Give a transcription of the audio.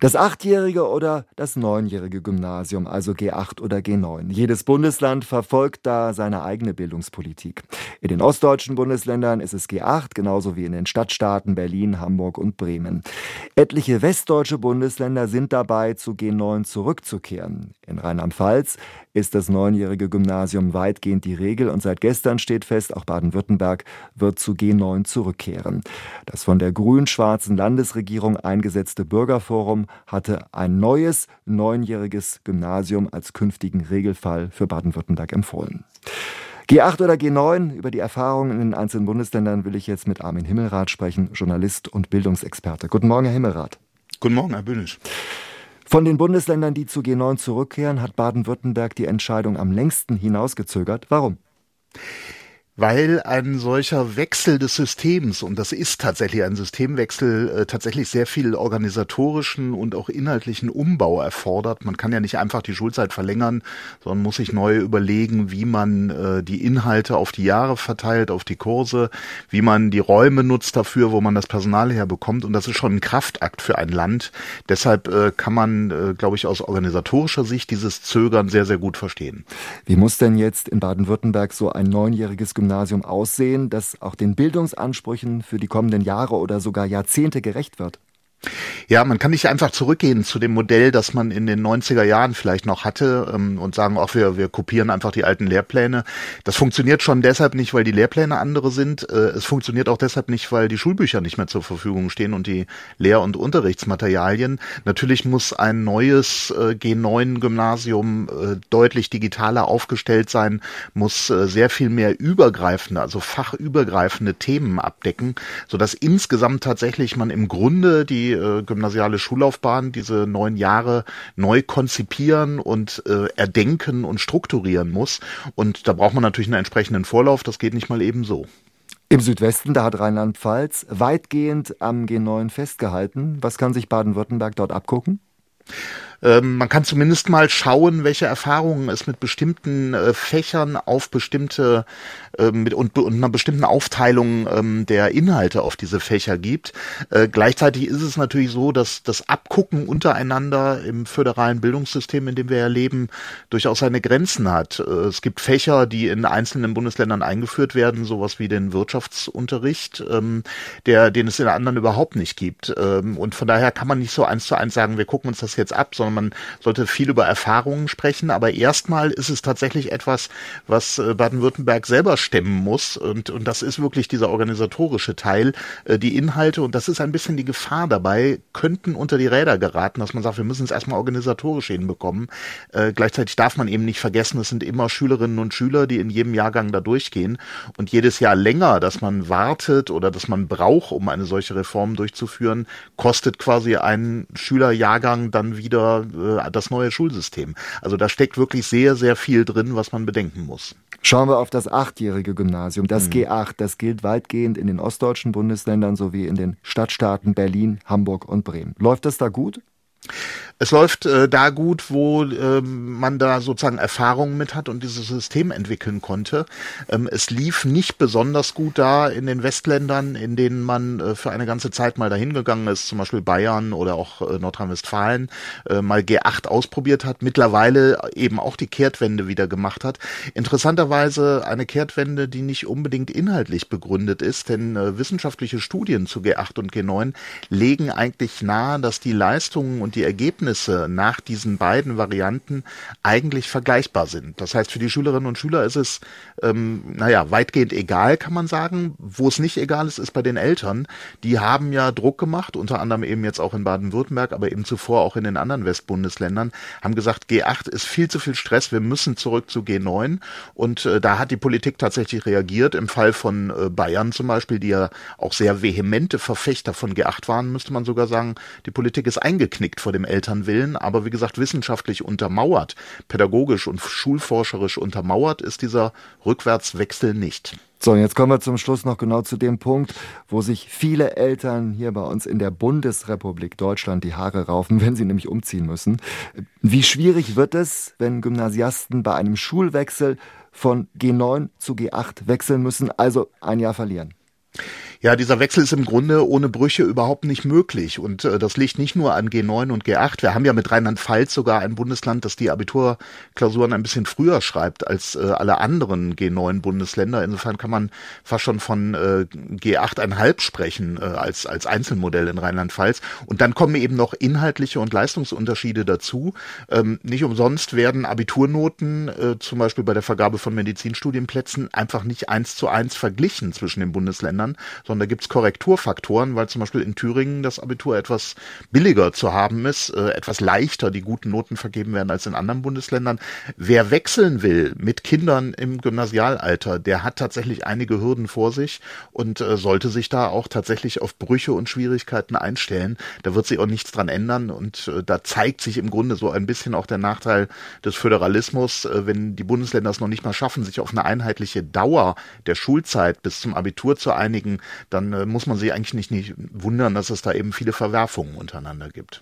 Das achtjährige oder das neunjährige Gymnasium, also G8 oder G9. Jedes Bundesland verfolgt da seine eigene Bildungspolitik. In den ostdeutschen Bundesländern ist es G8, genauso wie in den Stadtstaaten Berlin, Hamburg und Bremen. Etliche westdeutsche Bundesländer sind dabei, zu G9 zurückzukehren. In Rheinland-Pfalz ist das neunjährige Gymnasium weitgehend die Regel und seit gestern steht fest, auch Baden-Württemberg wird zu G9 zurückkehren. Das von der grün-schwarzen Landesregierung eingesetzte Bürgerforum hatte ein neues neunjähriges Gymnasium als künftigen Regelfall für Baden-Württemberg empfohlen. G8 oder G9, über die Erfahrungen in den einzelnen Bundesländern will ich jetzt mit Armin Himmelrath sprechen, Journalist und Bildungsexperte. Guten Morgen, Herr Himmelrath. Guten Morgen, Herr Bühnisch. Von den Bundesländern, die zu G9 zurückkehren, hat Baden-Württemberg die Entscheidung am längsten hinausgezögert. Warum? Weil ein solcher Wechsel des Systems, und das ist tatsächlich ein Systemwechsel, äh, tatsächlich sehr viel organisatorischen und auch inhaltlichen Umbau erfordert. Man kann ja nicht einfach die Schulzeit verlängern, sondern muss sich neu überlegen, wie man äh, die Inhalte auf die Jahre verteilt, auf die Kurse, wie man die Räume nutzt dafür, wo man das Personal herbekommt. Und das ist schon ein Kraftakt für ein Land. Deshalb äh, kann man, äh, glaube ich, aus organisatorischer Sicht dieses Zögern sehr, sehr gut verstehen. Wie muss denn jetzt in Baden-Württemberg so ein neunjähriges Gymnasium Gymnasium aussehen, das auch den Bildungsansprüchen für die kommenden Jahre oder sogar Jahrzehnte gerecht wird? Ja, man kann nicht einfach zurückgehen zu dem Modell, das man in den 90er Jahren vielleicht noch hatte ähm, und sagen, auch wir, wir kopieren einfach die alten Lehrpläne. Das funktioniert schon deshalb nicht, weil die Lehrpläne andere sind. Äh, es funktioniert auch deshalb nicht, weil die Schulbücher nicht mehr zur Verfügung stehen und die Lehr- und Unterrichtsmaterialien. Natürlich muss ein neues äh, G9-Gymnasium äh, deutlich digitaler aufgestellt sein, muss äh, sehr viel mehr übergreifende, also fachübergreifende Themen abdecken, sodass insgesamt tatsächlich man im Grunde die äh, gymnasiale Schullaufbahn, diese neun Jahre neu konzipieren und äh, erdenken und strukturieren muss. Und da braucht man natürlich einen entsprechenden Vorlauf. Das geht nicht mal eben so. Im Südwesten, da hat Rheinland-Pfalz weitgehend am G9 festgehalten. Was kann sich Baden-Württemberg dort abgucken? Ähm, man kann zumindest mal schauen, welche Erfahrungen es mit bestimmten äh, Fächern auf bestimmte äh, mit und, und einer bestimmten Aufteilung ähm, der Inhalte auf diese Fächer gibt. Äh, gleichzeitig ist es natürlich so, dass das Abgucken untereinander im föderalen Bildungssystem, in dem wir ja leben, durchaus seine Grenzen hat. Äh, es gibt Fächer, die in einzelnen Bundesländern eingeführt werden, sowas wie den Wirtschaftsunterricht, ähm, der, den es in anderen überhaupt nicht gibt. Ähm, und von daher kann man nicht so eins zu eins sagen, wir gucken uns das jetzt ab, sondern man sollte viel über Erfahrungen sprechen. Aber erstmal ist es tatsächlich etwas, was äh, Baden-Württemberg selber stemmen muss. Und, und das ist wirklich dieser organisatorische Teil. Äh, die Inhalte, und das ist ein bisschen die Gefahr dabei, könnten unter die Räder geraten, dass man sagt, wir müssen es erstmal organisatorisch hinbekommen. Äh, gleichzeitig darf man eben nicht vergessen, es sind immer Schülerinnen und Schüler, die in jedem Jahrgang da durchgehen. Und jedes Jahr länger, dass man wartet oder dass man braucht, um eine solche Reform durchzuführen, kostet quasi einen Schülerjahrgang dann wieder äh, das neue Schulsystem. Also da steckt wirklich sehr, sehr viel drin, was man bedenken muss. Schauen wir auf das achtjährige Gymnasium, das mhm. G8. Das gilt weitgehend in den ostdeutschen Bundesländern sowie in den Stadtstaaten Berlin, Hamburg und Bremen. Läuft das da gut? Es läuft äh, da gut, wo ähm, man da sozusagen Erfahrungen mit hat und dieses System entwickeln konnte. Ähm, es lief nicht besonders gut da in den Westländern, in denen man äh, für eine ganze Zeit mal dahin gegangen ist, zum Beispiel Bayern oder auch äh, Nordrhein-Westfalen, äh, mal G8 ausprobiert hat, mittlerweile eben auch die Kehrtwende wieder gemacht hat. Interessanterweise eine Kehrtwende, die nicht unbedingt inhaltlich begründet ist, denn äh, wissenschaftliche Studien zu G8 und G9 legen eigentlich nahe, dass die Leistungen und die Ergebnisse Ergebnisse nach diesen beiden Varianten eigentlich vergleichbar sind. Das heißt, für die Schülerinnen und Schüler ist es, ähm, naja, weitgehend egal, kann man sagen. Wo es nicht egal ist, ist bei den Eltern. Die haben ja Druck gemacht, unter anderem eben jetzt auch in Baden-Württemberg, aber eben zuvor auch in den anderen Westbundesländern, haben gesagt, G8 ist viel zu viel Stress, wir müssen zurück zu G9. Und äh, da hat die Politik tatsächlich reagiert. Im Fall von äh, Bayern zum Beispiel, die ja auch sehr vehemente Verfechter von G8 waren, müsste man sogar sagen, die Politik ist eingeknickt vor dem Eltern Eltern willen, aber wie gesagt wissenschaftlich untermauert, pädagogisch und schulforscherisch untermauert ist dieser Rückwärtswechsel nicht. So, jetzt kommen wir zum Schluss noch genau zu dem Punkt, wo sich viele Eltern hier bei uns in der Bundesrepublik Deutschland die Haare raufen, wenn sie nämlich umziehen müssen. Wie schwierig wird es, wenn Gymnasiasten bei einem Schulwechsel von G9 zu G8 wechseln müssen, also ein Jahr verlieren? Ja, dieser Wechsel ist im Grunde ohne Brüche überhaupt nicht möglich. Und äh, das liegt nicht nur an G9 und G8. Wir haben ja mit Rheinland-Pfalz sogar ein Bundesland, das die Abiturklausuren ein bisschen früher schreibt als äh, alle anderen G9-Bundesländer. Insofern kann man fast schon von äh, G8,5 sprechen äh, als, als Einzelmodell in Rheinland-Pfalz. Und dann kommen eben noch inhaltliche und Leistungsunterschiede dazu. Ähm, nicht umsonst werden Abiturnoten äh, zum Beispiel bei der Vergabe von Medizinstudienplätzen einfach nicht eins zu eins verglichen zwischen den Bundesländern, sondern da gibt's Korrekturfaktoren, weil zum Beispiel in Thüringen das Abitur etwas billiger zu haben ist, äh, etwas leichter die guten Noten vergeben werden als in anderen Bundesländern. Wer wechseln will mit Kindern im Gymnasialalter, der hat tatsächlich einige Hürden vor sich und äh, sollte sich da auch tatsächlich auf Brüche und Schwierigkeiten einstellen. Da wird sich auch nichts dran ändern und äh, da zeigt sich im Grunde so ein bisschen auch der Nachteil des Föderalismus, äh, wenn die Bundesländer es noch nicht mal schaffen, sich auf eine einheitliche Dauer der Schulzeit bis zum Abitur zu einigen, dann äh, muss man sich eigentlich nicht, nicht wundern, dass es da eben viele Verwerfungen untereinander gibt.